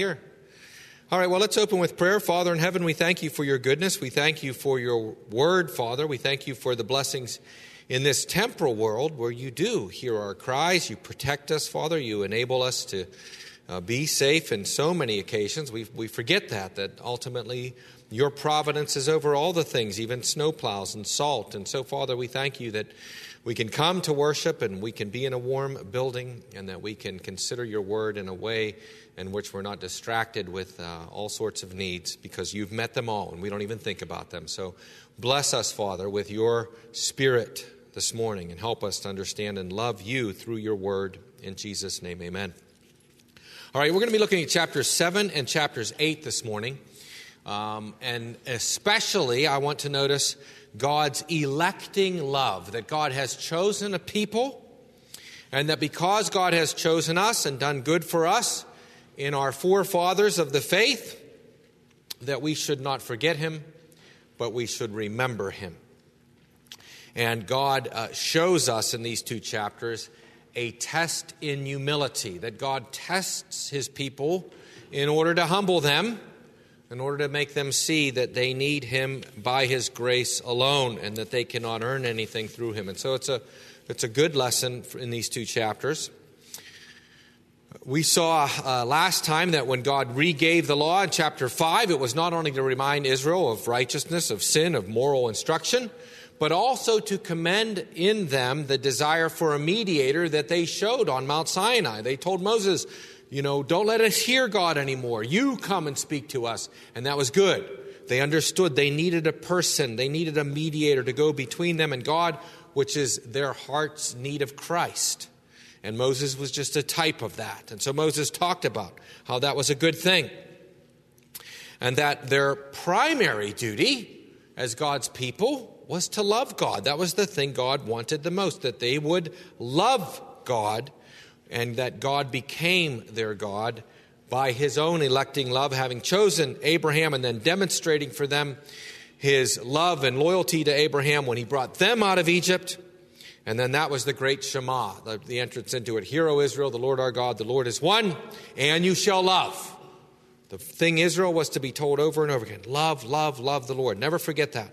Here. All right, well, let's open with prayer. Father in heaven, we thank you for your goodness. We thank you for your word, Father. We thank you for the blessings in this temporal world where you do hear our cries. You protect us, Father. You enable us to uh, be safe in so many occasions. We, we forget that, that ultimately your providence is over all the things, even snowplows and salt. And so, Father, we thank you that we can come to worship and we can be in a warm building and that we can consider your word in a way in which we're not distracted with uh, all sorts of needs because you've met them all and we don't even think about them. So bless us, Father, with your spirit this morning and help us to understand and love you through your word. In Jesus' name, amen. All right, we're going to be looking at chapters 7 and chapters 8 this morning. Um, and especially, I want to notice God's electing love, that God has chosen a people, and that because God has chosen us and done good for us, in our forefathers of the faith that we should not forget him, but we should remember him. And God uh, shows us in these two chapters a test in humility, that God tests his people in order to humble them, in order to make them see that they need him by his grace alone and that they cannot earn anything through him. And so it's a, it's a good lesson in these two chapters. We saw uh, last time that when God regave the law in chapter 5, it was not only to remind Israel of righteousness, of sin, of moral instruction, but also to commend in them the desire for a mediator that they showed on Mount Sinai. They told Moses, you know, don't let us hear God anymore. You come and speak to us. And that was good. They understood they needed a person, they needed a mediator to go between them and God, which is their heart's need of Christ. And Moses was just a type of that. And so Moses talked about how that was a good thing. And that their primary duty as God's people was to love God. That was the thing God wanted the most, that they would love God and that God became their God by his own electing love, having chosen Abraham and then demonstrating for them his love and loyalty to Abraham when he brought them out of Egypt and then that was the great Shema, the, the entrance into it. Hear, O Israel, the Lord our God, the Lord is one, and you shall love. The thing Israel was to be told over and over again love, love, love the Lord. Never forget that.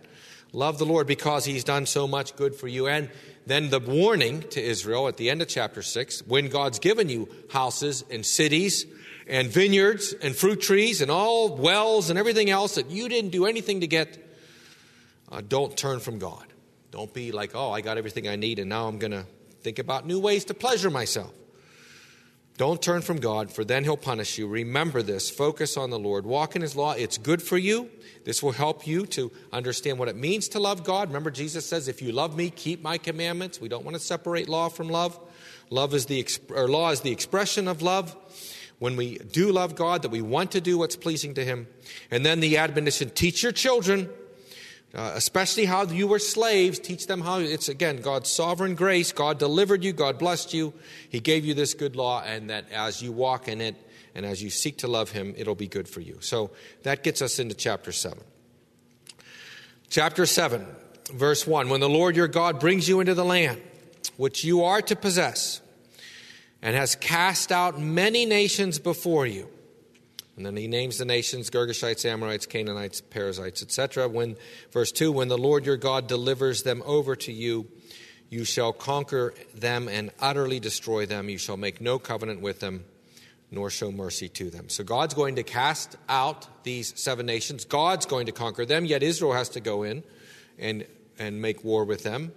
Love the Lord because he's done so much good for you. And then the warning to Israel at the end of chapter 6 when God's given you houses and cities and vineyards and fruit trees and all wells and everything else that you didn't do anything to get, uh, don't turn from God. Don't be like, oh, I got everything I need and now I'm going to think about new ways to pleasure myself. Don't turn from God, for then He'll punish you. Remember this. Focus on the Lord. Walk in His law. It's good for you. This will help you to understand what it means to love God. Remember, Jesus says, if you love me, keep my commandments. We don't want to separate law from love. Love is the, or law is the expression of love. When we do love God, that we want to do what's pleasing to Him. And then the admonition teach your children uh, especially how you were slaves, teach them how it's again God's sovereign grace. God delivered you, God blessed you, He gave you this good law, and that as you walk in it and as you seek to love Him, it'll be good for you. So that gets us into chapter 7. Chapter 7, verse 1 When the Lord your God brings you into the land which you are to possess, and has cast out many nations before you, and then he names the nations Girgashites, Amorites, Canaanites, Perizzites, etc. When verse 2 when the Lord your God delivers them over to you, you shall conquer them and utterly destroy them. You shall make no covenant with them, nor show mercy to them. So God's going to cast out these seven nations. God's going to conquer them, yet Israel has to go in and, and make war with them.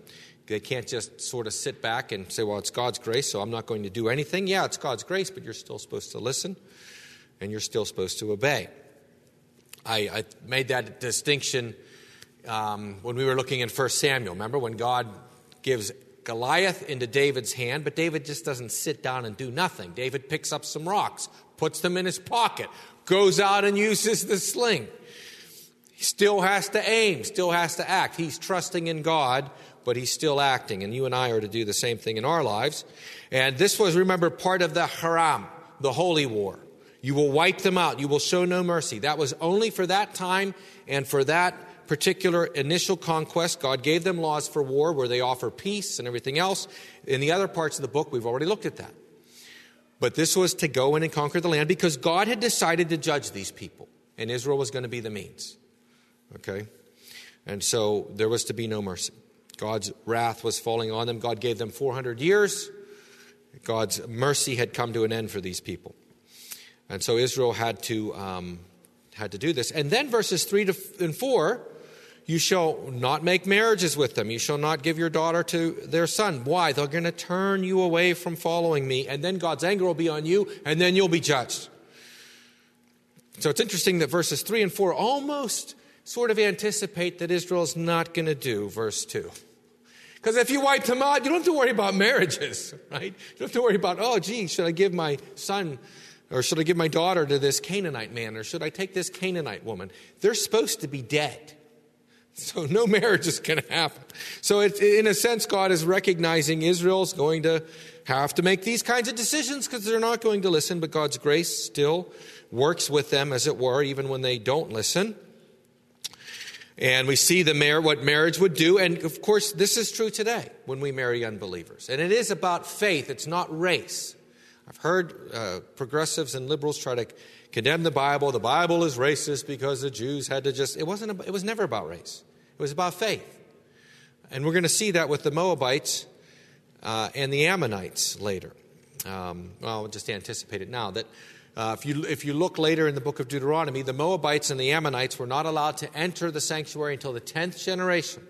They can't just sort of sit back and say, well, it's God's grace, so I'm not going to do anything. Yeah, it's God's grace, but you're still supposed to listen and you're still supposed to obey. I, I made that distinction um, when we were looking in 1 Samuel. Remember when God gives Goliath into David's hand, but David just doesn't sit down and do nothing. David picks up some rocks, puts them in his pocket, goes out and uses the sling. He still has to aim, still has to act. He's trusting in God, but he's still acting. And you and I are to do the same thing in our lives. And this was, remember, part of the Haram, the holy war. You will wipe them out. You will show no mercy. That was only for that time and for that particular initial conquest. God gave them laws for war where they offer peace and everything else. In the other parts of the book, we've already looked at that. But this was to go in and conquer the land because God had decided to judge these people, and Israel was going to be the means. Okay? And so there was to be no mercy. God's wrath was falling on them. God gave them 400 years. God's mercy had come to an end for these people. And so Israel had to, um, had to do this. And then verses 3 to, and 4 you shall not make marriages with them. You shall not give your daughter to their son. Why? They're going to turn you away from following me, and then God's anger will be on you, and then you'll be judged. So it's interesting that verses 3 and 4 almost sort of anticipate that Israel's not going to do verse 2. Because if you wipe them out, you don't have to worry about marriages, right? You don't have to worry about, oh, gee, should I give my son or should I give my daughter to this Canaanite man? Or should I take this Canaanite woman? They're supposed to be dead. So no marriage is going to happen. So in a sense, God is recognizing Israel's going to have to make these kinds of decisions because they're not going to listen, but God's grace still works with them, as it were, even when they don't listen. And we see the mar- what marriage would do. And of course, this is true today when we marry unbelievers. And it is about faith, it's not race. I've heard uh, progressives and liberals try to condemn the Bible. The Bible is racist because the Jews had to just, it wasn't, About, it was never about race. It was about faith. And we're going to see that with the Moabites uh, and the Ammonites later. Um, well, I'll just anticipate it now that uh, if, you, if you look later in the book of Deuteronomy, the Moabites and the Ammonites were not allowed to enter the sanctuary until the 10th generation.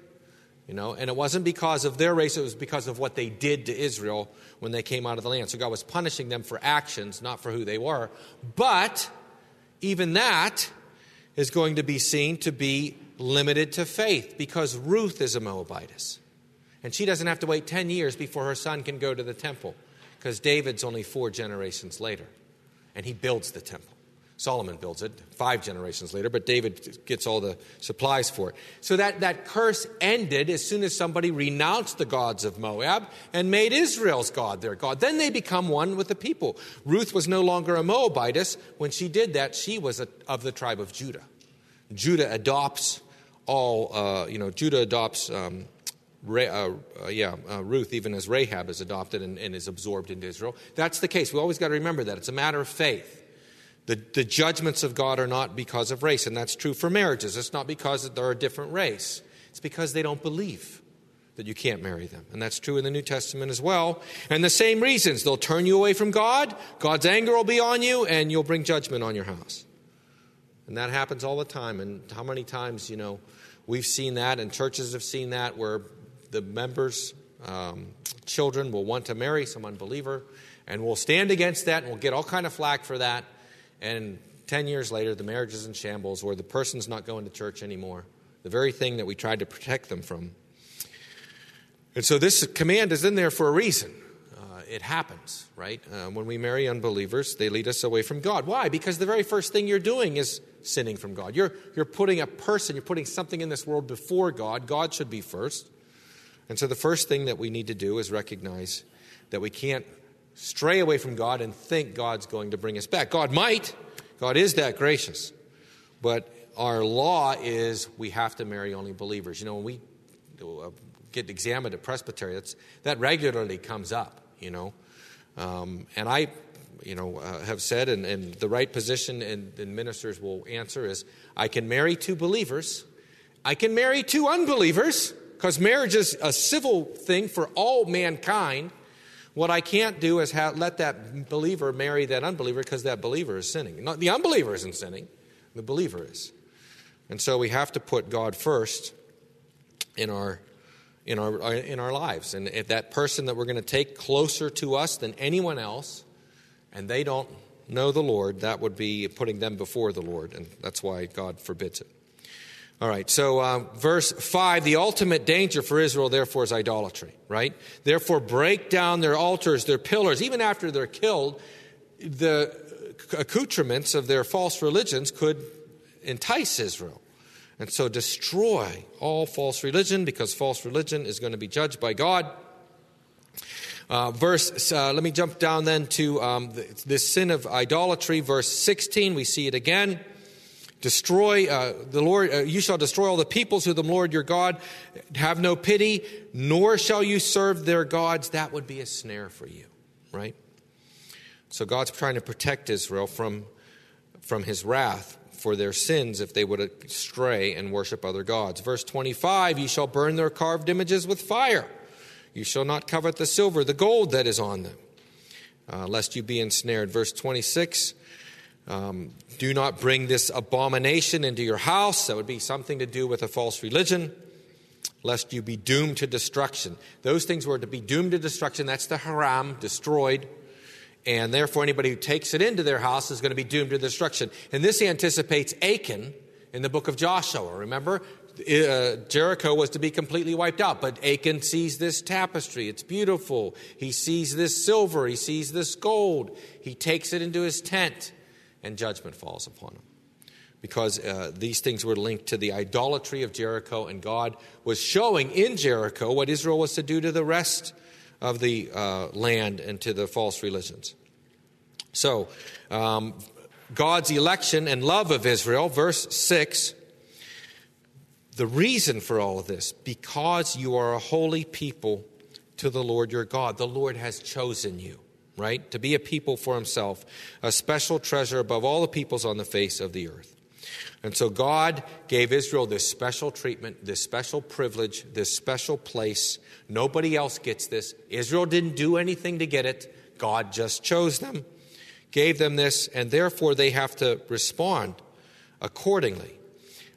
You know, and it wasn't because of their race, it was because of what they did to Israel when they came out of the land. So God was punishing them for actions, not for who they were. But even that is going to be seen to be limited to faith because Ruth is a Moabitess. And she doesn't have to wait 10 years before her son can go to the temple because David's only four generations later. And he builds the temple. Solomon builds it five generations later, but David gets all the supplies for it. So that, that curse ended as soon as somebody renounced the gods of Moab and made Israel's God their God. Then they become one with the people. Ruth was no longer a Moabitess. When she did that, she was a, of the tribe of Judah. Judah adopts all, uh, you know, Judah adopts, um, uh, uh, yeah, uh, Ruth, even as Rahab is adopted and, and, is absorbed into Israel. That's the case. We always got to remember that. It's a matter of faith. The, the judgments of God are not because of race, and that's true for marriages. It's not because they're a different race, it's because they don't believe that you can't marry them. And that's true in the New Testament as well. And the same reasons they'll turn you away from God, God's anger will be on you, and you'll bring judgment on your house. And that happens all the time. And how many times, you know, We've seen that, and churches have seen that, where the members' um, children will want to marry some unbeliever, and we'll stand against that, and we'll get all kind of flack for that. And 10 years later, the marriage is in shambles, or the person's not going to church anymore. The very thing that we tried to protect them from. And so this command is in there for a reason. Uh, it happens, right? Uh, when we marry unbelievers, they lead us away from God. Why? Because the very first thing you're doing is sinning from God. You're, you're putting a person, you're putting something in this world before God. God should be first. And so the first thing that we need to do is recognize that we can't stray away from God and think God's going to bring us back. God might, God is that gracious. But our law is we have to marry only believers. You know, when we get examined at presbytery, that's, that regularly comes up, you know. Um, and I you know, uh, have said, and, and, the right position, and, and ministers will answer, is I can marry two believers. I can marry two unbelievers, because marriage is a civil thing for all mankind. What I can't do is let that believer marry that unbeliever because that believer is sinning. Not, the unbeliever isn't sinning, the believer is. And so we have to put God first in our in our uh, in our lives. And if that person that we're going to take closer to us than anyone else and they don't know the Lord, that would be putting them before the Lord, and that's why God forbids it. All right, so uh, verse 5 the ultimate danger for Israel, therefore, is idolatry, right? Therefore, break down their altars, their pillars. Even after they're killed, the accoutrements of their false religions could entice Israel. And so, destroy all false religion because false religion is going to be judged by God. Uh, verse, uh, let me jump down then to um, this sin of idolatry, verse 16. We see it again. Destroy uh, the Lord, uh, you shall destroy all the peoples who the Lord your God have no pity, nor shall you serve their gods. That would be a snare for you, right? So God's trying to protect Israel from, from his wrath for their sins if they would stray and worship other gods. Verse 25 Ye shall burn their carved images with fire. You shall not covet the silver, the gold that is on them, uh, lest you be ensnared. Verse 26 um, Do not bring this abomination into your house. That would be something to do with a false religion, lest you be doomed to destruction. Those things were to be doomed to destruction. That's the haram, destroyed and therefore anybody who takes it into their house is going to be doomed to destruction. And this anticipates Achan in the book of Joshua. Remember, uh, Jericho was to be completely wiped out, but Achan sees this tapestry. It's beautiful. He sees this silver. He sees this gold. He takes it into his tent, and judgment falls upon them. Because uh, these things were linked to the idolatry of Jericho, and God was showing in Jericho what Israel was to do to the rest of the uh, land and to the false religions. So, um, God's election and love of Israel, verse 6. The reason for all of this, because you are a holy people to the Lord your God. The Lord has chosen you, right? To be a people for himself, a special treasure above all the peoples on the face of the earth. And so God gave Israel this special treatment, this special privilege, this special place. Nobody else gets this. Israel didn't do anything to get it, God just chose them gave them this, and therefore they have to respond accordingly.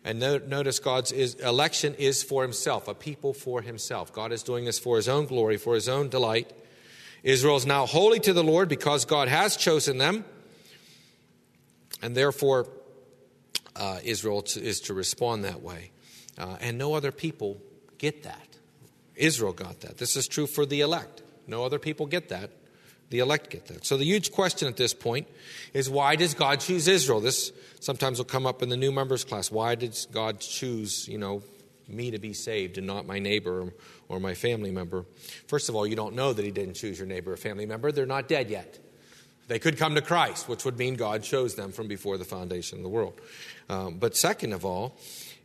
And notice God's election is for himself, a people for himself. God is doing this for his own glory, for his own delight. Israel is now holy to the Lord because God has chosen them, and therefore uh, Israel is to respond that way. Uh, and no other people get that. Israel got that. This is true for the elect. No other people get that. The elect get that. So the huge question at this point is why does God choose Israel? This sometimes will come up in the new members class. Why did God choose, you know, me to be saved and not my neighbor or, my family member? First of all, you don't know that he didn't choose your neighbor or family member. They're not dead yet. They could come to Christ, which would mean God chose them from before the foundation of the world. Um, but second of all,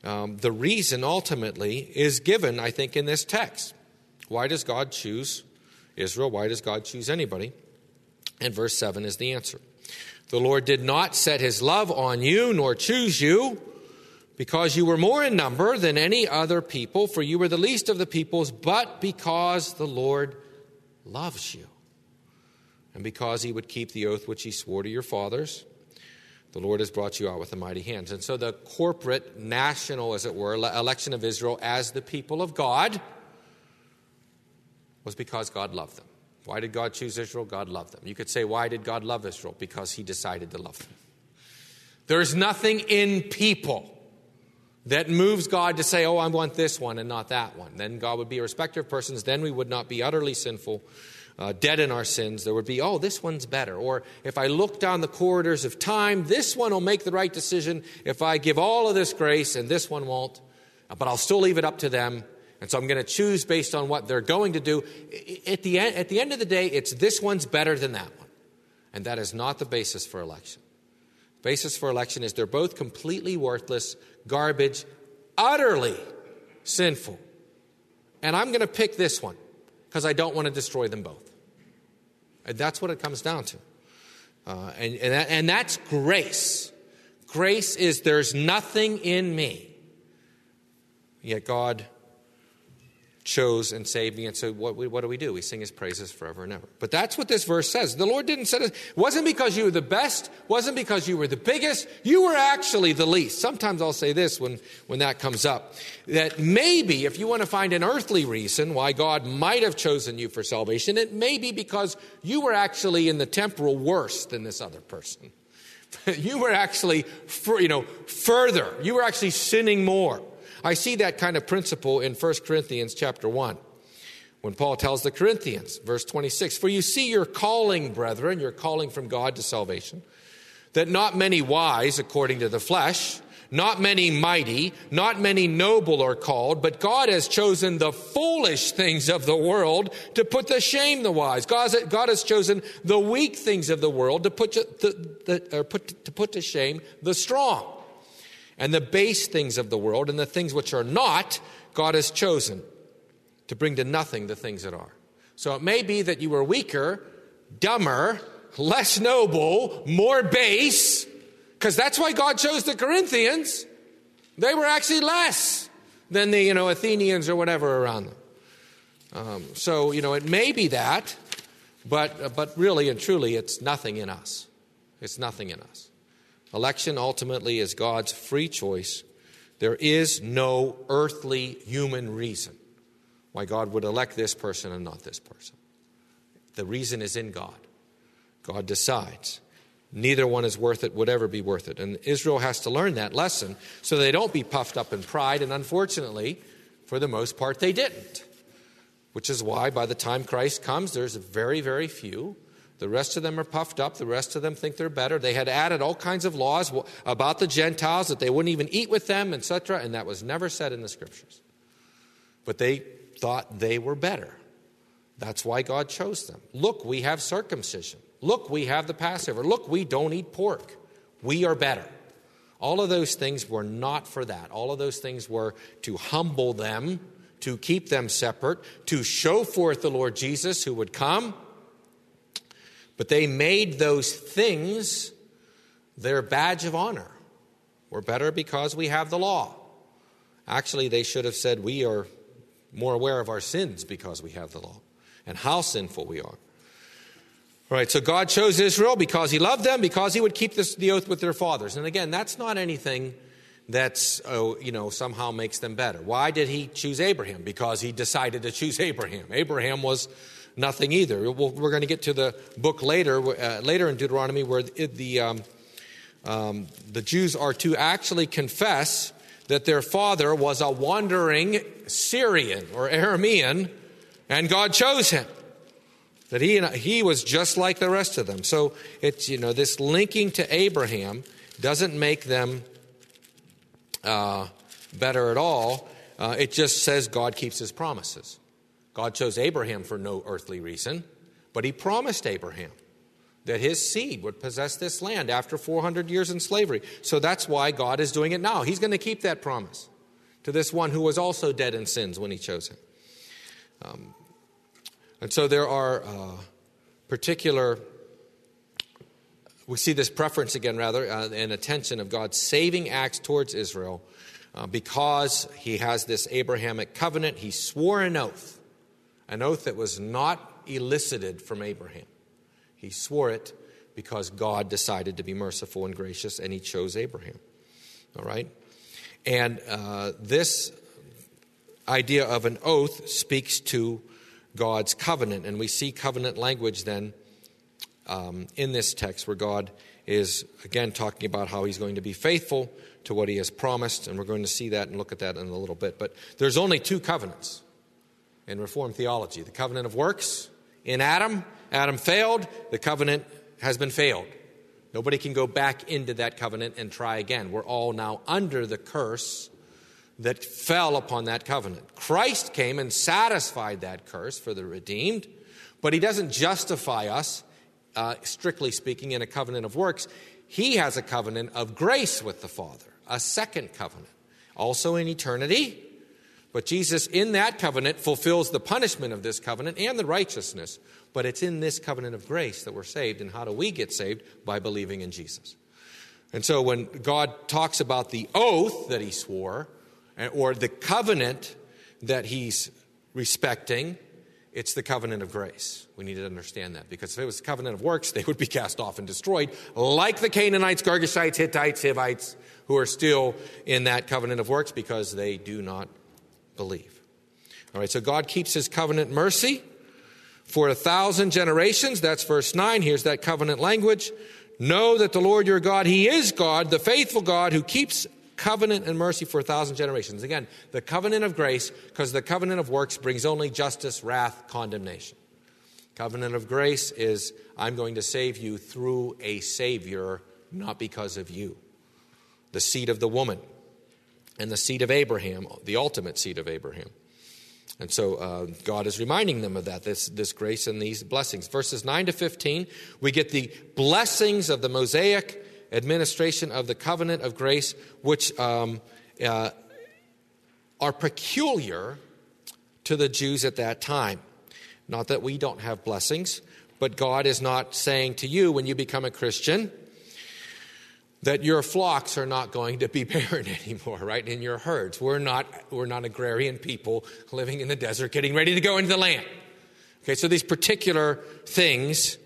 um, the reason ultimately is given, I think, in this text. Why does God choose Israel. Why does God choose anybody? And verse 7 is the answer. The Lord did not set his love on you, nor choose you, because you were more in number than any other people, for you were the least of the peoples, but because the Lord loves you. And because he would keep the oath which he swore to your fathers, the Lord has brought you out with a mighty hand. And so the corporate, national, as it were, election of Israel as the people of God was because God loved them. Why did God choose Israel? God loved them. You could say, why did God love Israel? Because he decided to love them. There's nothing in people that moves God to say, oh, I want this one and not that one. Then God would be a respecter of persons. Then we would not be utterly sinful, uh, dead in our sins. There would be, oh, this one's better. Or if I look down the corridors of time, this one will make the right decision if I give all of this grace and this one won't. But I'll still leave it up to them and so I'm going to choose based on what they're going to do. At the, end, at the end of the day, it's this one's better than that one. And that is not the basis for election. The basis for election is they're both completely worthless, garbage, utterly sinful. And I'm going to pick this one because I don't want to destroy them both. And that's what it comes down to. Uh, and, and, that, and that's grace. Grace is there's nothing in me, yet God chose and saved me. And so what, what do we do? We sing his praises forever and ever. But that's what this verse says. The Lord didn't set us, it wasn't because you were the best, wasn't because you were the biggest, you were actually the least. Sometimes I'll say this when, when that comes up, that maybe if you want to find an earthly reason why God might have chosen you for salvation, it may be because you were actually in the temporal worse than this other person. you were actually, you know, further. You were actually sinning more. I see that kind of principle in 1 Corinthians chapter 1 when Paul tells the Corinthians, verse 26, For you see your calling, brethren, your calling from God to salvation, that not many wise according to the flesh, not many mighty, not many noble are called, but God has chosen the foolish things of the world to put to shame the wise. God, has chosen the weak things of the world to put to, put, to put to shame the strong and the base things of the world and the things which are not, God has chosen to bring to nothing the things that are. So it may be that you were weaker, dumber, less noble, more base, because that's why God chose the Corinthians. They were actually less than the you know Athenians or whatever around them. Um, so you know it may be that, but but really and truly, it's nothing in us. It's nothing in us. Election ultimately is God's free choice. There is no earthly human reason why God would elect this person and not this person. The reason is in God. God decides. Neither one is worth it, would ever be worth it. And Israel has to learn that lesson so they don't be puffed up in pride. And unfortunately, for the most part, they didn't. Which is why by the time Christ comes, there's very, very few. The rest of them are puffed up. The rest of them think they're better. They had added all kinds of laws about the Gentiles that they wouldn't even eat with them, etc. And that was never said in the scriptures. But they thought they were better. That's why God chose them. Look, we have circumcision. Look, we have the Passover. Look, we don't eat pork. We are better. All of those things were not for that. All of those things were to humble them, to keep them separate, to show forth the Lord Jesus who would come. But they made those things their badge of honor. We're better because we have the law. Actually, they should have said, We are more aware of our sins because we have the law and how sinful we are. All right, so God chose Israel because he loved them, because he would keep this, the oath with their fathers. And again, that's not anything that's, oh, you know, somehow makes them better. Why did he choose Abraham? Because he decided to choose Abraham. Abraham was nothing either. we are going to get to the book later, uh, later in Deuteronomy, where the, the, um, um, the Jews are to actually confess that their father was a wandering Syrian or Aramean, and God chose him that he, and, he was just like the rest of them. So it's, you know, this linking to Abraham doesn't make them uh, better at all. Uh, it just says God keeps his promises. God chose Abraham for no earthly reason, but he promised Abraham that his seed would possess this land after 400 years in slavery. So that's why God is doing it now. He's going to keep that promise to this one who was also dead in sins when he chose him. Um, and so there are uh, particular, we see this preference again, rather, uh, and attention of God's saving acts towards Israel uh, because he has this Abrahamic covenant. He swore an oath, an oath that was not elicited from Abraham. He swore it because God decided to be merciful and gracious, and he chose Abraham. All right? And uh, this idea of an oath speaks to God's covenant. And we see covenant language then um, in this text where God is again talking about how he's going to be faithful to what he has promised. And we're going to see that and look at that in a little bit. But there's only two covenants in Reformed theology the covenant of works in Adam. Adam failed, the covenant has been failed. Nobody can go back into that covenant and try again. We're all now under the curse that fell upon that covenant. Christ came and satisfied that curse for the redeemed, but he doesn't justify us, uh, strictly speaking, in a covenant of works. He has a covenant of grace with the Father, a second covenant, also in eternity. But Jesus, in that covenant, fulfills the punishment of this covenant and the righteousness. But it's in this covenant of grace that we're saved. And how do we get saved? By believing in Jesus. And so when God talks about the oath that he swore, or the covenant that he's respecting, it's the covenant of grace. We need to understand that because if it was the covenant of works, they would be cast off and destroyed, like the Canaanites, Girgashites, Hittites, Hivites, who are still in that covenant of works because they do not believe. All right, so God keeps his covenant mercy for a thousand generations. That's verse 9. Here's that covenant language. Know that the Lord your God, he is God, the faithful God who keeps covenant and mercy for a thousand generations. Again, the covenant of grace, because the covenant of works brings only justice, wrath, condemnation. Covenant of grace is I'm going to save you through a Savior, not because of you. The seed of the woman and the seed of Abraham, the ultimate seed of Abraham. And so uh, God is reminding them of that, this, this grace and these blessings. Verses 9 to 15, we get the blessings of the Mosaic administration of the covenant of grace, which um, uh, are peculiar to the Jews at that time. Not that we don't have blessings, But God is not saying to you when you become a Christian that your flocks are not going to be barren anymore, right? In your herds. We're not, we're not agrarian people living in the desert getting ready to go into the land. Okay, so these particular things,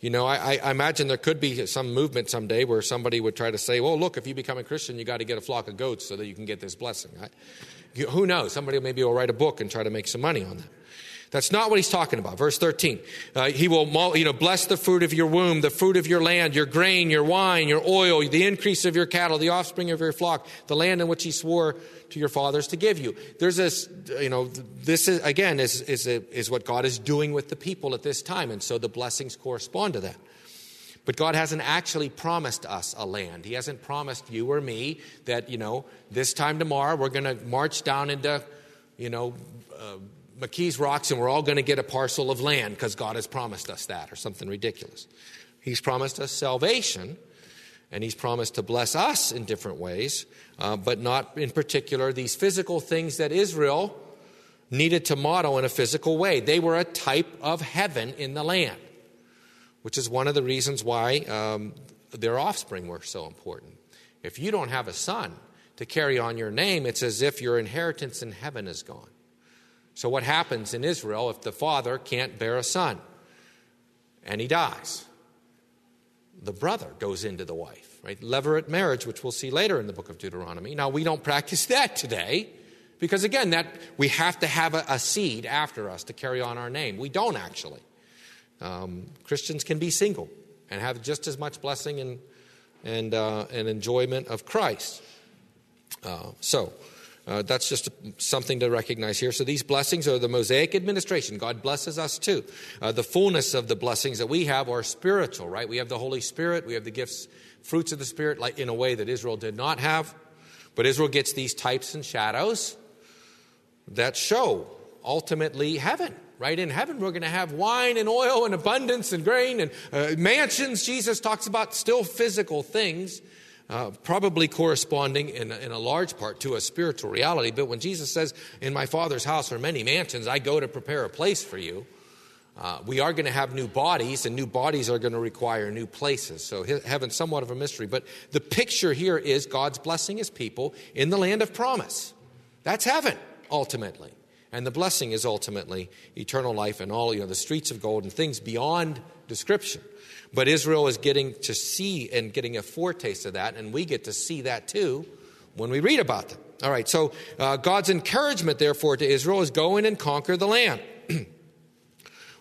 you know, I, I imagine there could be some movement someday where somebody would try to say, well, look, if you become a Christian, you got to get a flock of goats so that you can get this blessing. Right? You, who knows? Somebody maybe will write a book and try to make some money on that. That's not what he's talking about. Verse 13. Uh, he will you know, bless the fruit of your womb, the fruit of your land, your grain, your wine, your oil, the increase of your cattle, the offspring of your flock, the land in which he swore to your fathers to give you. There's this, you know, this is, again, is, is, is what God is doing with the people at this time. And so the blessings correspond to that. But God hasn't actually promised us a land. He hasn't promised you or me that, you know, this time tomorrow we're going to march down into, you know, uh, McKees Rocks and we're all going to get a parcel of land because God has promised us that or something ridiculous. He's promised us salvation and He's promised to bless us in different ways, uh, but not in particular these physical things that Israel needed to model in a physical way. They were a type of heaven in the land, which is one of the reasons why um, their offspring were so important. If you don't have a son to carry on your name, it's as if your inheritance in heaven is gone. So, what happens in Israel if the father can't bear a son and he dies? The brother goes into the wife, right? Levirate marriage, which we'll see later in the book of Deuteronomy. Now, we don't practice that today because, again, that we have to have a, a seed after us to carry on our name. We don't actually. Um, Christians can be single and have just as much blessing and, and, uh, and enjoyment of Christ. Uh, so, uh, that's just something to recognize here. So these blessings are the Mosaic administration. God blesses us too. Uh, the fullness of the blessings that we have are spiritual, right? We have the Holy Spirit. We have the gifts, fruits of the Spirit, like in a way that Israel did not have. But Israel gets these types and shadows that show ultimately heaven. Right in heaven, we're going to have wine and oil and abundance and grain and uh, mansions. Jesus talks about still physical things uh, probably corresponding in, in a large part to a spiritual reality. But when Jesus says, In my Father's house are many mansions, I go to prepare a place for you. Uh, we are going to have new bodies, and new bodies are going to require new places. So, heaven's somewhat of a mystery. But the picture here is God's blessing his people in the land of promise. That's heaven, ultimately. And the blessing is ultimately eternal life and all, you know, the streets of gold and things beyond description. But Israel is getting to see and getting a foretaste of that, and we get to see that too when we read about them. All right, so uh, God's encouragement, therefore, to Israel is go in and conquer the land.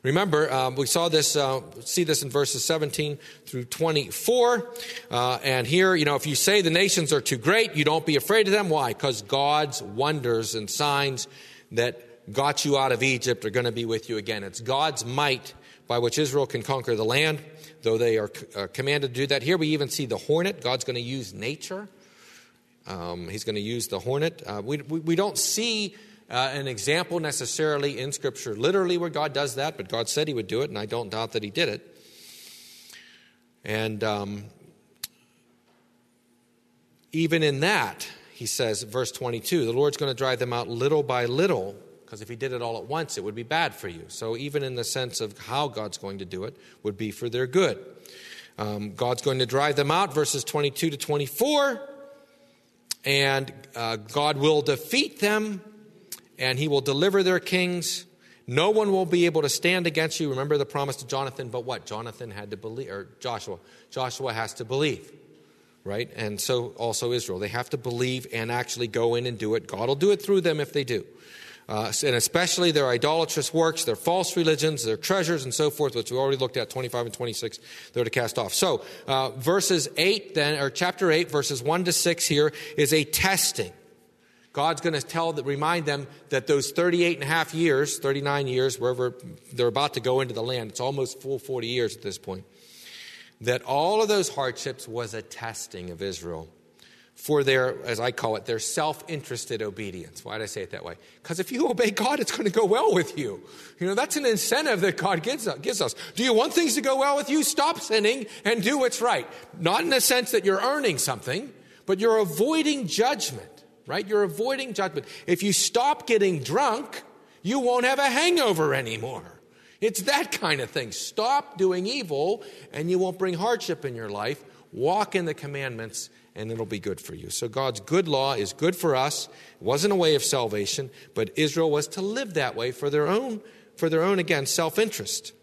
Remember, um, we saw this, uh, see this in verses 17 through 24. Uh, and here, you know, if you say the nations are too great, you don't be afraid of them. Why? Because God's wonders and signs that got you out of Egypt are going to be with you again. It's God's might by which Israel can conquer the land, though they are uh, commanded to do that. Here we even see the hornet. God's going to use nature. Um, he's going to use the hornet. Uh, we, we, we, don't see uh, an example necessarily in Scripture, literally, where God does that, but God said He would do it, and I don't doubt that He did it. And um, even in that, he says, verse 22, the Lord's going to drive them out little by little because if he did it all at once, it would be bad for you. So, even in the sense of how God's going to do it, would be for their good. Um, God's going to drive them out, verses 22 to 24, and uh, God will defeat them, and he will deliver their kings. No one will be able to stand against you. Remember the promise to Jonathan, but what? Jonathan had to believe, or Joshua. Joshua has to believe, right? And so also Israel. They have to believe and actually go in and do it. God will do it through them if they do uh, and especially their idolatrous works, their false religions, their treasures, and so forth, which we already looked at 25 and 26, they're to cast off. So, uh, verses 8, then, or chapter 8, verses 1 to 6 here is a testing. God's going to tell, remind them that those 38 and a half years, 39 years, wherever they're about to go into the land, it's almost full 40 years at this point, that all of those hardships was a testing of Israel for their, as I call it, their self interested obedience. Why did I say it that way? Because if you obey God, it's going to go well with you. You know, that's an incentive that God gives, gives us. Do you want things to go well with you? Stop sinning and do what's right. Not in the sense that you're earning something, but you're avoiding judgment, right? You're avoiding judgment. If you stop getting drunk, you won't have a hangover anymore. It's that kind of thing. Stop doing evil, and you won't bring hardship in your life. Walk in the commandments, and it'll be good for you. So, God's good law is good for us. It wasn't a way of salvation, but Israel was to live that way for their own, for their own again, self interest.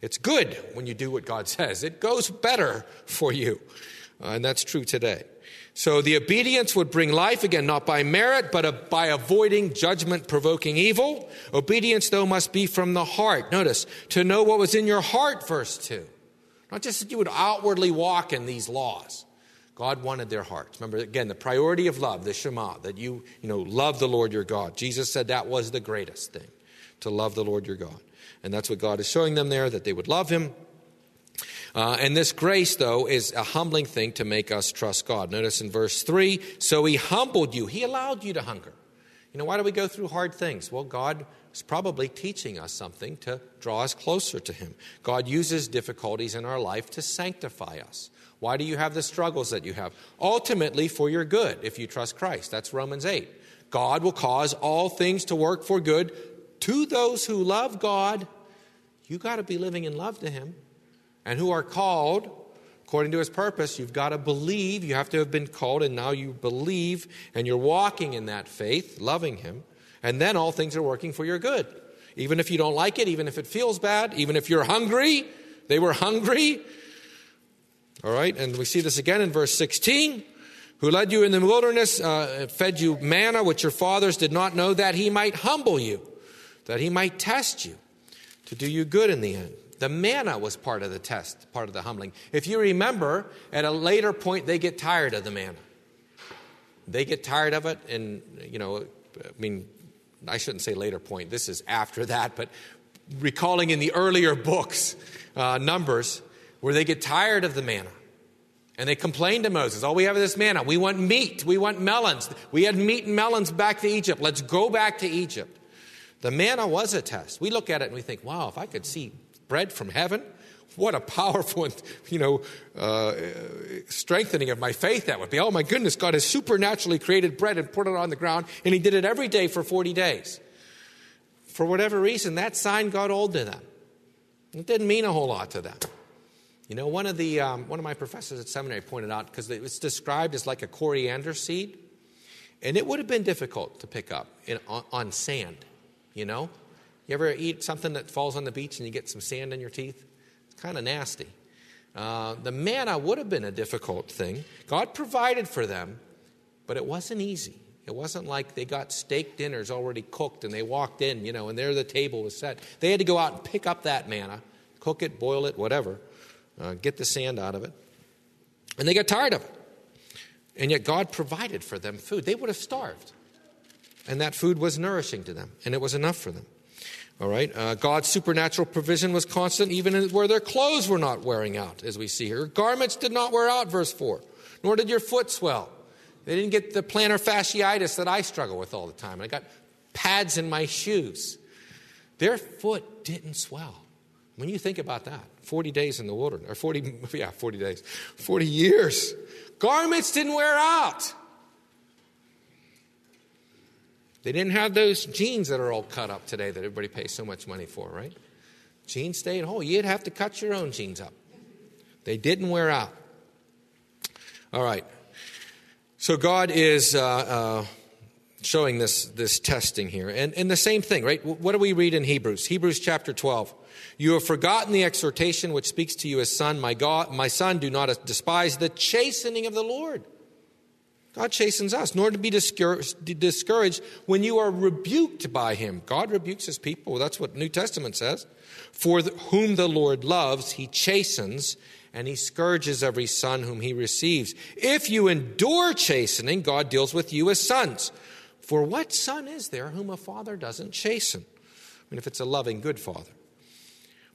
It's good when you do what God says, it goes better for you. Uh, and that's true today. So the obedience would bring life, again, not by merit, but by avoiding judgment provoking evil. Obedience, though, must be from the heart. Notice, to know what was in your heart, verse 2. Not just that you would outwardly walk in these laws. God wanted their hearts. Remember, again, the priority of love, the Shema, that you, you know, love the Lord your God. Jesus said that was the greatest thing, to love the Lord your God. And that's what God is showing them there, that they would love him uh, and this grace, though, is a humbling thing to make us trust God. Notice in verse 3 so he humbled you, he allowed you to hunger. You know, why do we go through hard things? Well, God is probably teaching us something to draw us closer to him. God uses difficulties in our life to sanctify us. Why do you have the struggles that you have? Ultimately, for your good, if you trust Christ. That's Romans 8. God will cause all things to work for good to those who love God. You got to be living in love to Him and who are called according to his purpose. You've got to believe. You have to have been called, and now you believe, and you're walking in that faith, loving him. And then all things are working for your good. Even if you don't like it, even if it feels bad, even if you're hungry, they were hungry. All right, and we see this again in verse 16 who led you in the wilderness, uh, fed you manna which your fathers did not know, that he might humble you, that he might test you, to do you good in the end. The manna was part of the test, part of the humbling. If you remember, at a later point, they get tired of the manna. They get tired of it, and, you know, I mean, I shouldn't say later point, this is after that, but recalling in the earlier books, uh, Numbers, where they get tired of the manna. And they complain to Moses, Oh, we have is this manna. We want meat. We want melons. We had meat and melons back to Egypt. Let's go back to Egypt. The manna was a test. We look at it and we think, Wow, if I could see bread from heaven. What a powerful, you know, uh, strengthening of my faith that would be. Oh my goodness, God has supernaturally created bread and put it on the ground, and He did it every day for 40 days. For whatever reason, that sign got old to them. It didn't mean a whole lot to them. You know, one of the um, one of my professors at seminary pointed out because it was described as like a coriander seed, and it would have been difficult to pick up in, on, on sand. You know, you ever eat something that falls on the beach and you get some sand in your teeth? It's kind of nasty. Uh, the manna would have been a difficult thing. God provided for them, but it wasn't easy. It wasn't like they got steak dinners already cooked and they walked in, you know, and there the table was set. They had to go out and pick up that manna, cook it, boil it, whatever, uh, get the sand out of it. And they got tired of it. And yet God provided for them food. They would have starved. And that food was nourishing to them, and it was enough for them. All right. Uh, God's supernatural provision was constant even where their clothes were not wearing out, as we see here. Garments did not wear out, verse 4, nor did your foot swell. They didn't get the plantar fasciitis that I struggle with all the time. I got pads in my shoes. Their foot didn't swell. When you think about that, 40 days in the wilderness, or 40, yeah, 40 days, 40 years, garments didn't wear out. They didn't have those jeans that are all cut up today that everybody pays so much money for, right? Jeans stayed whole. You'd have to cut your own jeans up. They didn't wear out. All right. So God is uh, uh, showing this, this testing here. And, and the same thing, right? What do we read in Hebrews? Hebrews chapter 12. You have forgotten the exhortation which speaks to you as son, my God, my son, do not despise the chastening of the Lord. God chastens us, nor to be discouraged when you are rebuked by him. God rebukes his people. That's what New Testament says. For whom the Lord loves, he chastens, and he scourges every son whom he receives. If you endure chastening, God deals with you as sons. For what son is there whom a father doesn't chasten? I mean, if it's a loving, good father.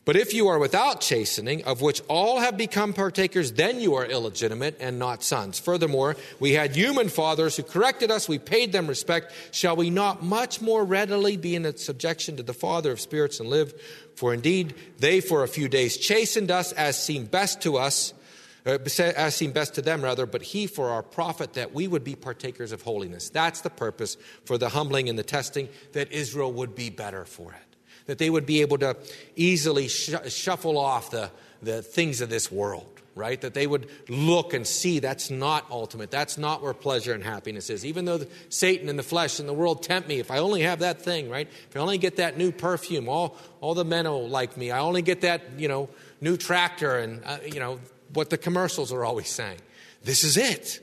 But if you are without chastening, of which all have become partakers, then you are illegitimate and not sons. Furthermore, we had human fathers who corrected us, we paid them respect. Shall we not much more readily be in subjection to the Father of spirits and live? For indeed, they for a few days chastened us as seemed best to us, uh, as seemed best to them rather, but he for our profit that we would be partakers of holiness. That's the purpose for the humbling and the testing, that Israel would be better for it that they would be able to easily sh- shuffle off the, the things of this world right? That they would look and see that's not ultimate. That's not where pleasure and happiness is. Even though Satan and the flesh and the world tempt me, if I only have that thing, right? If I only get that new perfume, all, all the men will like me. I only get that, you know, new tractor and, uh, you know, what the commercials are always saying. This is it.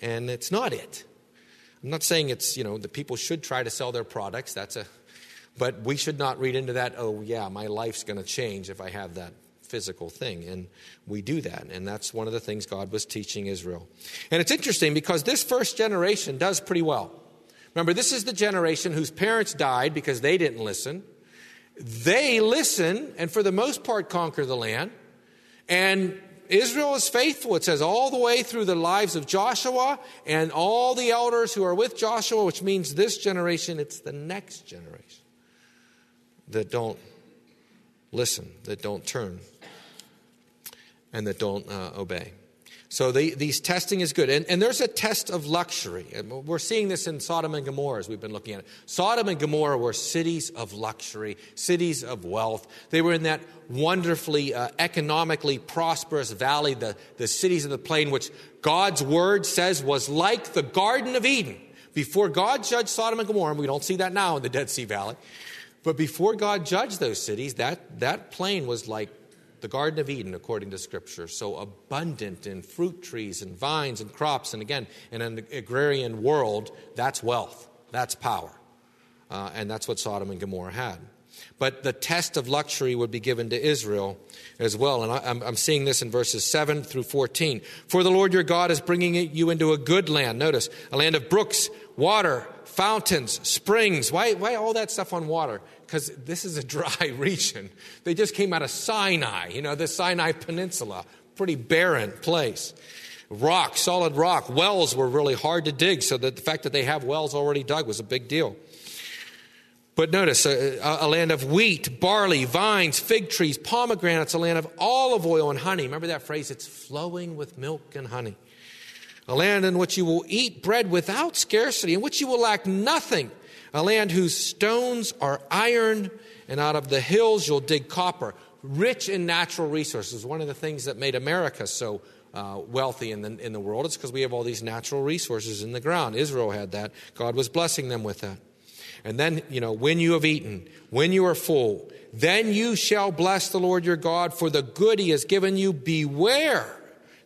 And it's not it. I'm not saying it's, you know, the people should try to sell their products. That's a, but we should not read into that, oh, yeah, my life's going to change if I have that physical thing. And we do that. And that's one of the things God was teaching Israel. And it's interesting because this first generation does pretty well. Remember, this is the generation whose parents died because they didn't listen. They listen and, for the most part, conquer the land. And Israel is faithful, it says, all the way through the lives of Joshua and all the elders who are with Joshua, which means this generation, it's the next generation that don't listen, that don't turn and that don't uh, obey. So the, these testing is good. And, and, there's a test of luxury. We're seeing this in Sodom and Gomorrah as we've been looking at it. Sodom and Gomorrah were cities of luxury, cities of wealth. They were in that wonderfully uh, economically prosperous valley, the, the cities of the plain, which God's word says was like the Garden of Eden. Before God judged Sodom and Gomorrah, and we don't see that now in the Dead Sea Valley, but before God judged those cities, that, that plain was like the Garden of Eden, according to Scripture, so abundant in fruit trees and vines and crops. And again, in an agrarian world, that's wealth, that's power. Uh, and that's what Sodom and Gomorrah had. But the test of luxury would be given to Israel as well. And I, am I'm seeing this in verses 7 through 14. For the Lord your God is bringing you into a good land. Notice, a land of brooks, water, fountains, springs. Why, why all that stuff on water? Because this is a dry region. They just came out of Sinai, you know, the Sinai Peninsula, pretty barren place. Rock, solid rock. Wells were really hard to dig, so that the fact that they have wells already dug was a big deal. But notice a, a, land of wheat, barley, vines, fig trees, pomegranates, a land of olive oil and honey. Remember that phrase? It's flowing with milk and honey. A land in which you will eat bread without scarcity, in which you will lack nothing a land whose stones are iron, and out of the hills you'll dig copper. Rich in natural resources. One of the things that made America so uh, wealthy in the, in the world is because we have all these natural resources in the ground. Israel had that. God was blessing them with that. And then, you know, when you have eaten, when you are full, then you shall bless the Lord your God for the good he has given you. Beware.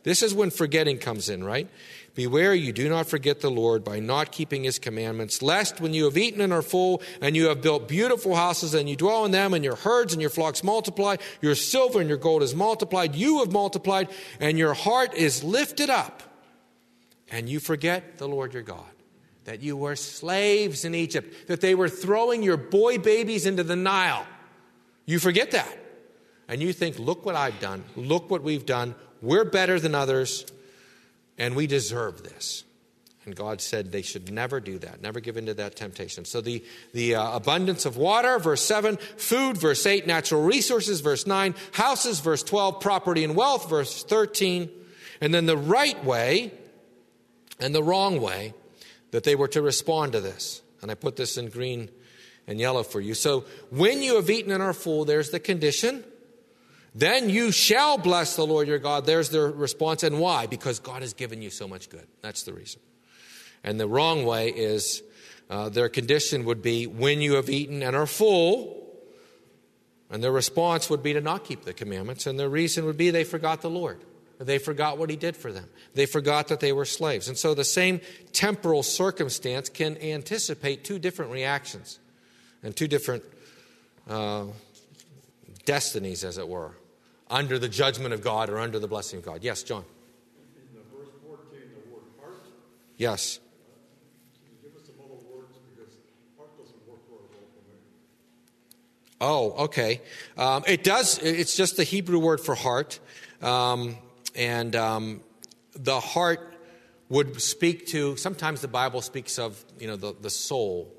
This is when forgetting comes in, right? Beware you do not forget the Lord by not keeping his commandments, lest when you have eaten and are full, and you have built beautiful houses, and you dwell in them, and your herds and your flocks multiply, your silver and your gold is multiplied, you have multiplied, and your heart is lifted up, and you forget the Lord your God. That you were slaves in Egypt, that they were throwing your boy babies into the Nile. You forget that. And you think, look what I've done. Look what we've done. We're better than others and we deserve this. And God said they should never do that, never give in to that temptation. So the, the uh, abundance of water, verse 7, food, verse 8, natural resources, verse 9, houses, verse 12, property and wealth, verse 13, and then the right way and the wrong way that they were to respond to this. And I put this in green and yellow for you. So when you have eaten and are full, there's the condition. Then you shall bless the Lord your God. There's their response. And why? Because God has given you so much good. That's the reason. And the wrong way is uh, their condition would be when you have eaten and are full. And their response would be to not keep the commandments. And their reason would be they forgot the Lord. They forgot what he did for them. They forgot that they were slaves. And so the same temporal circumstance can anticipate two different reactions and two different uh, destinies, as it were under the judgment of God or under the blessing of God. Yes, John. In the verse 14, the word heart. Yes. Oh, okay. Um, it does. It's just the Hebrew word for heart, um, and um, the heart would speak to. Sometimes the Bible speaks of you know the the soul,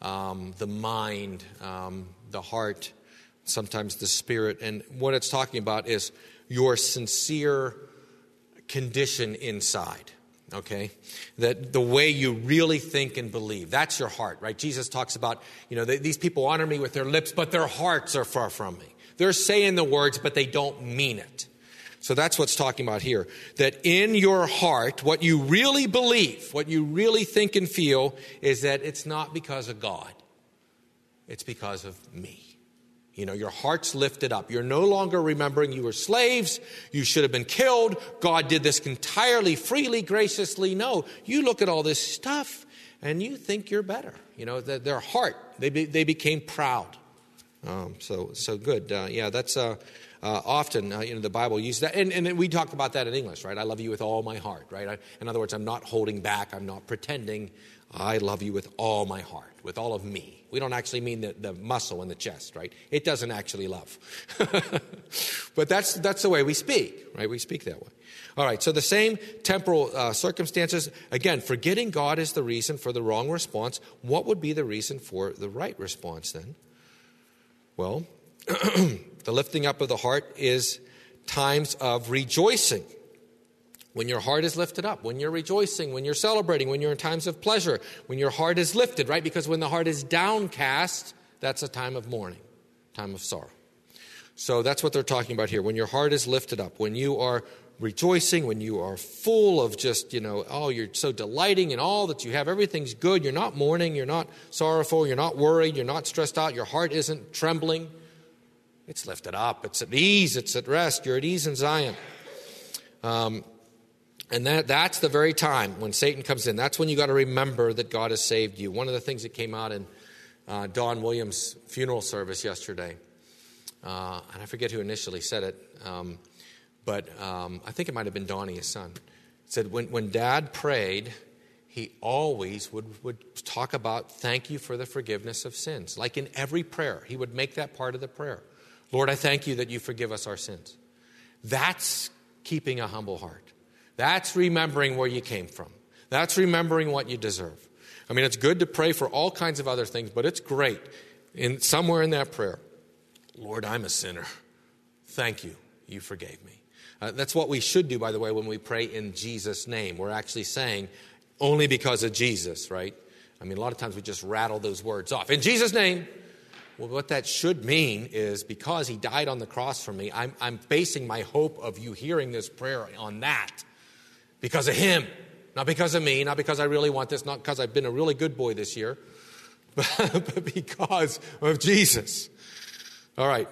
um, the mind, um, the heart sometimes the spirit. And what it's talking about is your sincere condition inside. Okay? that the way you really think and believe. That's your heart, right? Jesus talks about, you know, these people honor me with their lips, but their hearts are far from me. They're saying the words, but they don't mean it. So that's what's talking about here. That in your heart, what you really believe, what you really think and feel, is that it's not because of God, it's because of me. You know, your heart's lifted up. You're no longer remembering you were slaves. You should have been killed. God did this entirely freely, graciously. No, you look at all this stuff and you think you're better. You know, their heart, they, be, they became proud. Um, so, so good. Uh, yeah, that's uh, uh, often, uh, you know, the Bible uses that. And, and we talk about that in English, right? I love you with all my heart, right? I, in other words, I'm not holding back. I'm not pretending. I love you with all my heart, with all of me. We don't actually mean the, the muscle in the chest, right? It doesn't actually love. but that's, that's the way we speak, right? We speak that way. All right, so the same temporal uh, circumstances. Again, forgetting God is the reason for the wrong response. What would be the reason for the right response then? Well, the lifting up of the heart is times of rejoicing when your heart is lifted up, when you're rejoicing, when you're celebrating, when you're in times of pleasure, when your heart is lifted, right? Because when the heart is downcast, that's a time of mourning, time of sorrow. So that's what they're talking about here. When your heart is lifted up, when you are rejoicing, when you are full of just, you know, oh, you're so delighting in all that you have, everything's good, you're not mourning, you're not sorrowful, you're not worried, you're not stressed out, your heart isn't trembling. It's lifted up, it's at ease, it's at rest, you're at ease in Zion. Um, and that, that's the very time when Satan comes in. That's when you got to remember that God has saved you. One of the things that came out in uh, Don Williams' funeral service yesterday, uh, and I forget who initially said it, um, but um, I think it might have been Donnie, his son, said when, when dad prayed, he always would, would talk about thank you for the forgiveness of sins. Like in every prayer, he would make that part of the prayer. Lord, I thank you that you forgive us our sins. That's keeping a humble heart. That's remembering where you came from. That's remembering what you deserve. I mean, it's good to pray for all kinds of other things, but it's great in somewhere in that prayer. Lord, I'm a sinner. Thank you. You forgave me. Uh, that's what we should do, by the way, when we pray in Jesus' name. We're actually saying, only because of Jesus, right? I mean, a lot of times we just rattle those words off. In Jesus' name. Well, what that should mean is because he died on the cross for me, I'm, I'm basing my hope of you hearing this prayer on that because of him, not because of me, not because I really want this, not because I've been a really good boy this year, but because of Jesus. All right.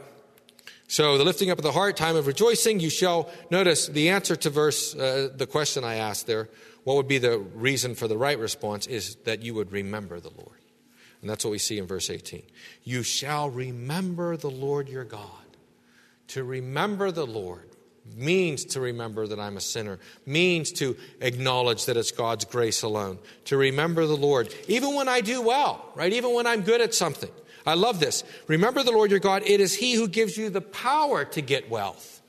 So the lifting up of the heart, time of rejoicing, you shall notice the answer to verse, uh, the question I asked there, what would be the reason for the right response is that you would remember the Lord. And that's what we see in verse 18. You shall remember the Lord your God. To remember the Lord means to remember that I'm a sinner, means to acknowledge that it's God's grace alone, to remember the Lord, even when I do well, right? Even when I'm good at something. I love this. Remember the Lord your God. It is He who gives you the power to get wealth.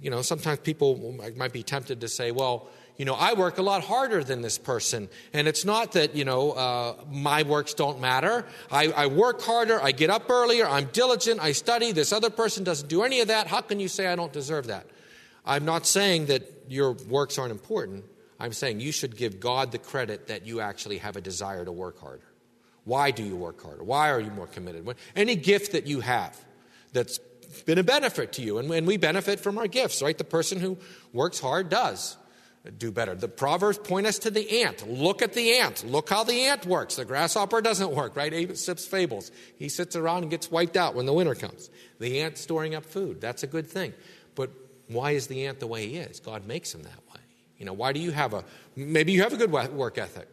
You know, sometimes people might be tempted to say, well, you know, I work a lot harder than this person. And it's not that, you know, uh, my works don't matter. I, I work harder, I get up earlier, I'm diligent, I study. This other person doesn't do any of that. How can you say I don't deserve that? I'm not saying that your works aren't important. I'm saying you should give God the credit that you actually have a desire to work harder. Why do you work harder? Why are you more committed? Any gift that you have that's been a benefit to you, and, and we benefit from our gifts, right? The person who works hard does do better. The Proverbs point us to the ant. Look at the ant. Look how the ant works. The grasshopper doesn't work, right? Aesop's fables. He sits around and gets wiped out when the winter comes. The ant storing up food. That's a good thing. But why is the ant the way he is? God makes him that way. You know, why do you have a, maybe you have a good work ethic.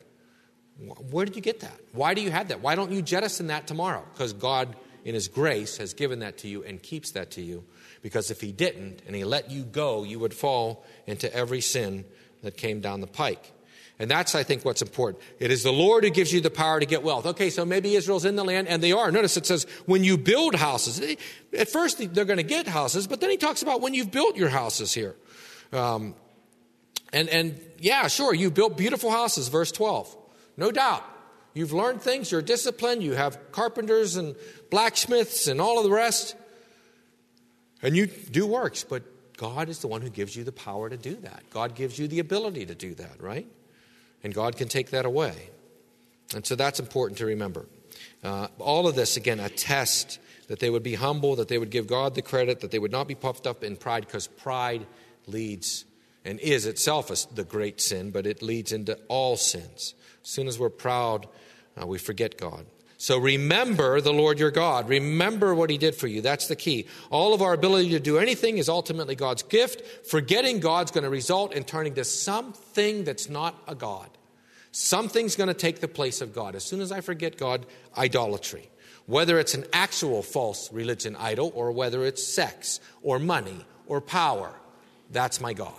Where did you get that? Why do you have that? Why don't you jettison that tomorrow? Because God, in His grace, has given that to you and keeps that to you. Because if He didn't and He let you go, you would fall into every sin that came down the pike. And that's, I think, what's important. It is the Lord who gives you the power to get wealth. Okay, so maybe Israel's in the land, and they are. Notice it says, when you build houses. At first, they're going to get houses, but then he talks about when you've built your houses here. Um, and, and yeah, sure, you built beautiful houses, verse 12. No doubt. You've learned things, you're disciplined, you have carpenters and blacksmiths and all of the rest. And you do works, but God is the one who gives you the power to do that. God gives you the ability to do that, right? And God can take that away. And so that's important to remember. Uh, all of this, again, a test that they would be humble, that they would give God the credit, that they would not be puffed up in pride, because pride leads and is itself the great sin, but it leads into all sins. As soon as we're proud, uh, we forget God. So remember the Lord your God. Remember what he did for you. That's the key. All of our ability to do anything is ultimately God's gift. Forgetting God's going to result in turning to something that's not a God. Something's going to take the place of God. As soon as I forget God, idolatry. Whether it's an actual false religion idol or whether it's sex or money or power, that's my God.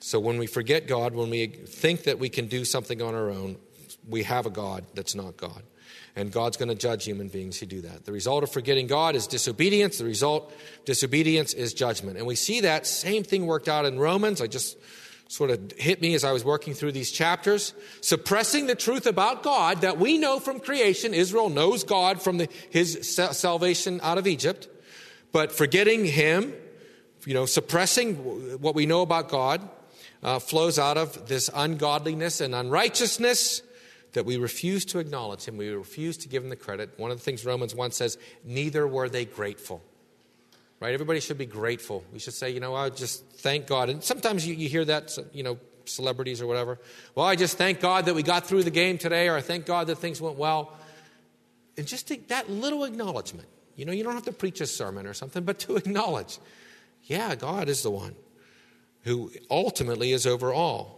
So when we forget God, when we think that we can do something on our own, we have a God that's not God. And God's going to judge human beings who do that. The result of forgetting God is disobedience. The result, disobedience, is judgment. And we see that same thing worked out in Romans. I just sort of hit me as I was working through these chapters. Suppressing the truth about God that we know from creation. Israel knows God from the, his salvation out of Egypt. But forgetting Him, you know, suppressing what we know about God uh, flows out of this ungodliness and unrighteousness that we refuse to acknowledge him. We refuse to give him the credit. One of the things Romans 1 says, neither were they grateful. Right? Everybody should be grateful. We should say, you know, I just thank God. And sometimes you, you hear that, you know, celebrities or whatever. Well, I just thank God that we got through the game today, or I thank God that things went well. And just that little acknowledgement. You know, you don't have to preach a sermon or something, but to acknowledge, yeah, God is the one who ultimately is over all.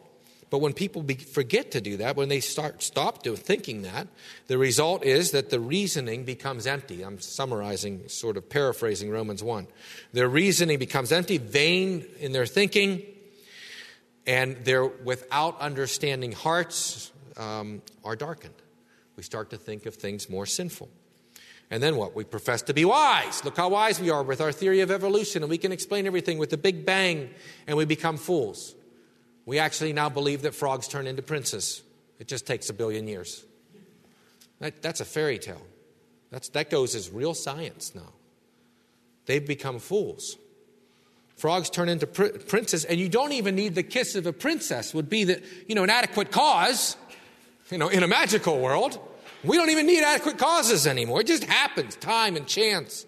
But when people be, forget to do that, when they start stop doing, thinking that, the result is that the reasoning becomes empty. I'm summarizing, sort of paraphrasing Romans 1. Their reasoning becomes empty, vain in their thinking, and their without understanding hearts um, are darkened. We start to think of things more sinful. And then what? We profess to be wise. Look how wise we are with our theory of evolution, and we can explain everything with the Big Bang, and we become fools. We actually now believe that frogs turn into princes. It just takes a billion years. That, that's a fairy tale. That's, that goes as real science now. They've become fools. Frogs turn into pr- princes, and you don't even need the kiss of a princess, would be the, you know, an adequate cause, you know, in a magical world. We don't even need adequate causes anymore. It just happens, time and chance.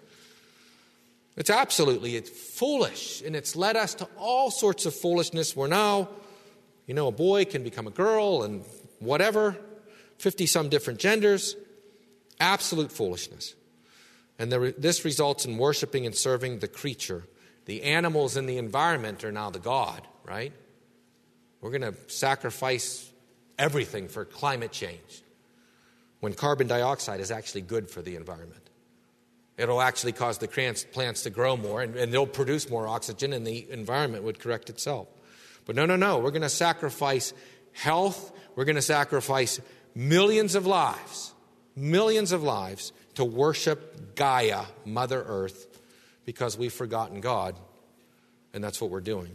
It's absolutely it's foolish, and it's led us to all sorts of foolishness. We're now, you know, a boy can become a girl and whatever, 50 some different genders. Absolute foolishness. And this results in worshiping and serving the creature. The animals in the environment are now the God, right? We're going to sacrifice everything for climate change when carbon dioxide is actually good for the environment. It'll actually cause the plants to grow more and, and they'll produce more oxygen and the environment would correct itself. But no, no, no. We're going to sacrifice health. We're going to sacrifice millions of lives, millions of lives to worship Gaia, Mother Earth, because we've forgotten God. And that's what we're doing.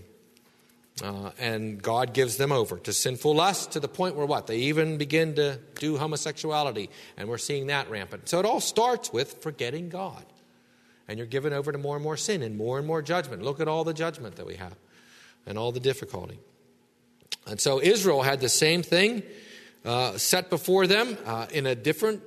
Uh, and God gives them over to sinful lust to the point where what? They even begin to do homosexuality. And we're seeing that rampant. So it all starts with forgetting God. And you're given over to more and more sin and more and more judgment. Look at all the judgment that we have and all the difficulty. And so Israel had the same thing uh, set before them uh, in a different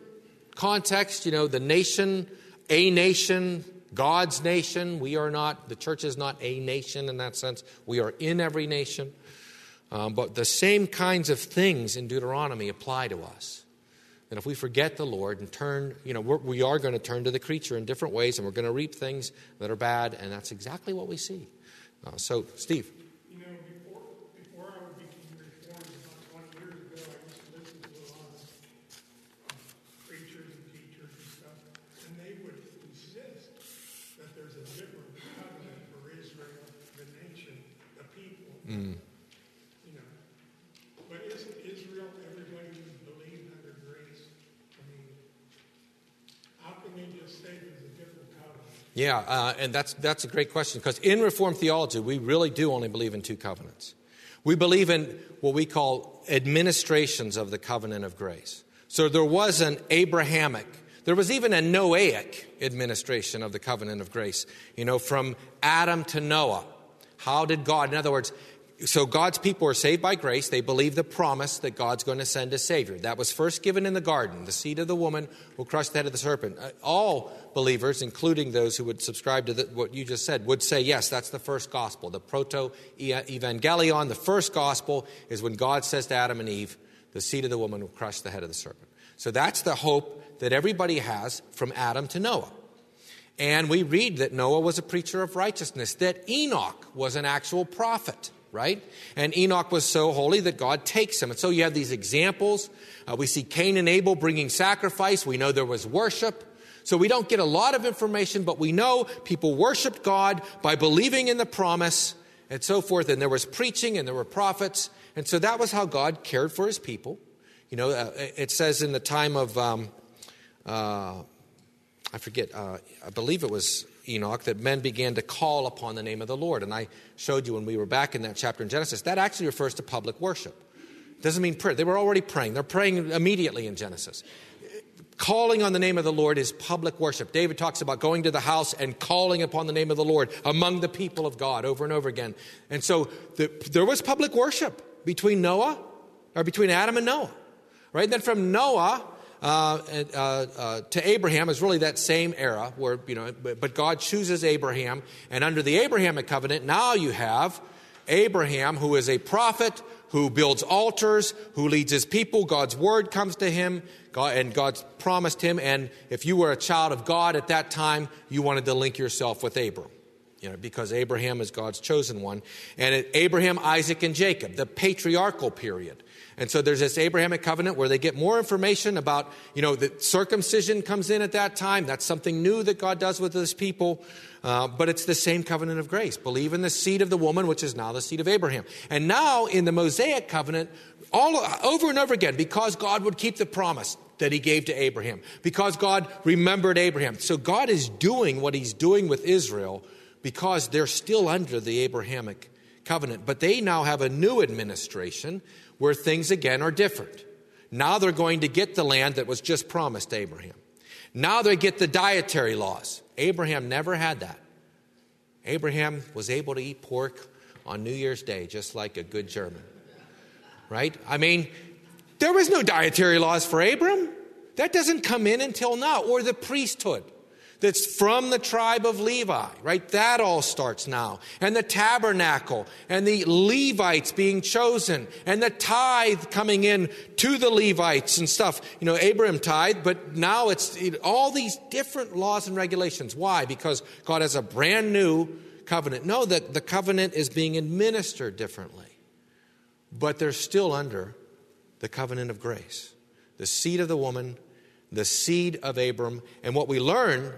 context. You know, the nation, a nation, God's nation. We are not, the church is not a nation in that sense. We are in every nation. Um, but the same kinds of things in Deuteronomy apply to us. And if we forget the Lord and turn, you know, we're, we are going to turn to the creature in different ways and we're going to reap things that are bad. And that's exactly what we see. Uh, so, Steve. Mm. You know, but isn't Israel everybody believed under grace? I mean, how can they just say there's a different covenant? Yeah, uh, and that's that's a great question because in Reformed theology we really do only believe in two covenants. We believe in what we call administrations of the covenant of grace. So there was an Abrahamic, there was even a Noahic administration of the covenant of grace. You know, from Adam to Noah. How did God, in other words, so God's people are saved by grace. They believe the promise that God's going to send a Savior. That was first given in the garden. The seed of the woman will crush the head of the serpent. Uh, all believers, including those who would subscribe to the, what you just said, would say, yes, that's the first gospel. The proto evangelion, the first gospel, is when God says to Adam and Eve, the seed of the woman will crush the head of the serpent. So that's the hope that everybody has from Adam to Noah. And we read that Noah was a preacher of righteousness, that Enoch was an actual prophet right? And Enoch was so holy that God takes him. And so you have these examples. Uh, we see Cain and Abel bringing sacrifice. We know there was worship. So we don't get a lot of information, but we know people worshiped God by believing in the promise and so forth. And there was preaching and there were prophets. And so that was how God cared for his people. You know, uh, it says in the time of, um, uh, I forget, uh, I believe it was Enoch that men began to call upon the name of the Lord. And I showed you when we were back in that chapter in Genesis, that actually refers to public worship. It doesn't mean prayer. They were already praying. They're praying immediately in Genesis. Calling on the name of the Lord is public worship. David talks about going to the house and calling upon the name of the Lord among the people of God over and over again. And so the, there was public worship between Noah, or between Adam and Noah. Right? Then from Noah, uh, uh, uh, to Abraham is really that same era where, you know, but God chooses Abraham. And under the Abrahamic covenant, now you have Abraham, who is a prophet, who builds altars, who leads his people. God's word comes to him, God, and God's promised him. And if you were a child of God at that time, you wanted to link yourself with Abram. You know, because Abraham is God's chosen one. And Abraham, Isaac, and Jacob, the patriarchal period. And so there's this Abrahamic covenant where they get more information about, you know, the circumcision comes in at that time. That's something new that God does with his people. Uh, but it's the same covenant of grace. Believe in the seed of the woman, which is now the seed of Abraham. And now in the Mosaic covenant, all over and over again, because God would keep the promise that he gave to Abraham, because God remembered Abraham. So God is doing what he's doing with Israel because they're still under the Abrahamic covenant. But they now have a new administration where things again are different. Now they're going to get the land that was just promised Abraham. Now they get the dietary laws. Abraham never had that. Abraham was able to eat pork on New Year's Day, just like a good German. Right? I mean, there was no dietary laws for Abram. That doesn't come in until now, or the priesthood that's from the tribe of Levi, right? That all starts now. And the tabernacle and the Levites being chosen and the tithe coming in to the Levites and stuff. You know, Abraham tithe, but now it's all these different laws and regulations. Why? Because God has a brand new covenant. No, that the covenant is being administered differently, but they're still under the covenant of grace. The seed of the woman, the seed of Abram. And what we learn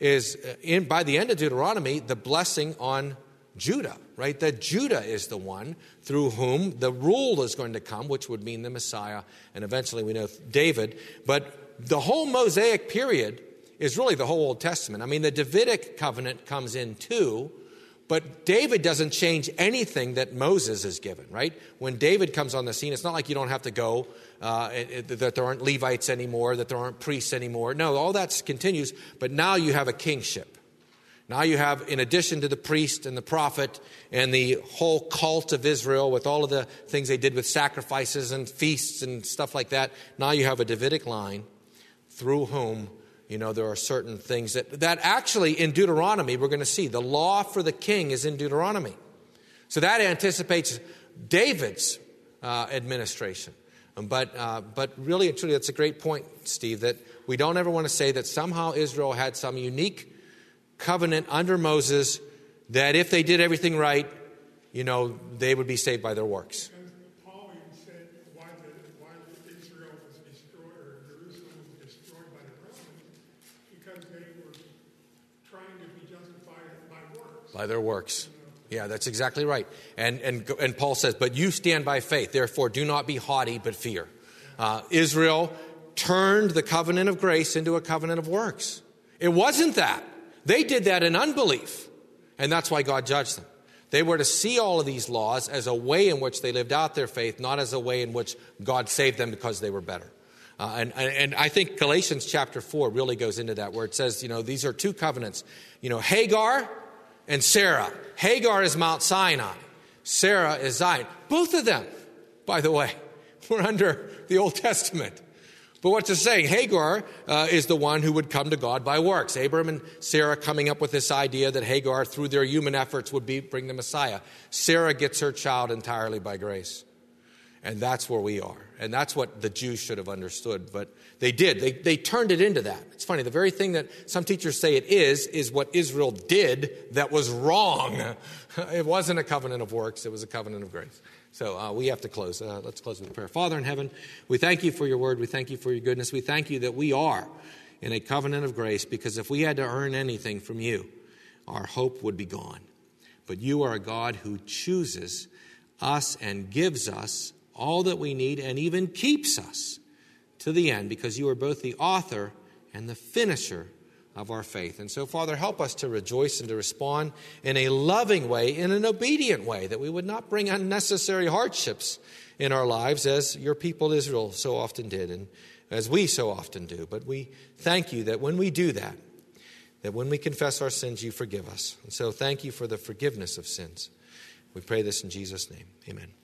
is uh, in, by the end of Deuteronomy, the blessing on Judah, right? That Judah is the one through whom the rule is going to come, which would mean the Messiah, and eventually we know David. But the whole Mosaic period is really the whole Old Testament. I mean, the Davidic covenant comes in too, but David doesn't change anything that Moses is given, right? When David comes on the scene, it's not like you don't have to go, uh, that there aren't Levites anymore, that there aren't priests anymore. No, all that continues, but now you have a kingship. Now you have, in addition to the priest and the prophet and the whole cult of Israel with all of the things they did with sacrifices and feasts and stuff like that, now you have a Davidic line through whom you know, there are certain things that, that actually in Deuteronomy, we're going to see the law for the king is in Deuteronomy. So that anticipates David's uh, administration. But, uh, but really and truly, that's a great point, Steve, that we don't ever want to say that somehow Israel had some unique covenant under Moses that if they did everything right, you know, they would be saved by their works. By their works. Yeah, that's exactly right. And, and, and Paul says, But you stand by faith, therefore do not be haughty, but fear. Uh, Israel turned the covenant of grace into a covenant of works. It wasn't that. They did that in unbelief, and that's why God judged them. They were to see all of these laws as a way in which they lived out their faith, not as a way in which God saved them because they were better. Uh, and, and I think Galatians chapter 4 really goes into that, where it says, you know, these are two covenants. You know, Hagar and Sarah. Hagar is Mount Sinai. Sarah is Zion. Both of them, by the way, were under the Old Testament. But what's it saying? Hagar uh, is the one who would come to God by works. Abram and Sarah coming up with this idea that Hagar, through their human efforts, would be, bring the Messiah. Sarah gets her child entirely by grace. And that's where we are. And that's what the Jews should have understood. But they did. They, they turned it into that. It's funny. The very thing that some teachers say it is, is what Israel did that was wrong. It wasn't a covenant of works, it was a covenant of grace. So uh, we have to close. Uh, let's close with a prayer. Father in heaven, we thank you for your word. We thank you for your goodness. We thank you that we are in a covenant of grace because if we had to earn anything from you, our hope would be gone. But you are a God who chooses us and gives us all that we need and even keeps us to the end because you are both the author and the finisher of our faith. And so, Father, help us to rejoice and to respond in a loving way, in an obedient way, that we would not bring unnecessary hardships in our lives as your people Israel so often did and as we so often do. But we thank you that when we do that, that when we confess our sins, you forgive us. And so, thank you for the forgiveness of sins. We pray this in Jesus' name. Amen.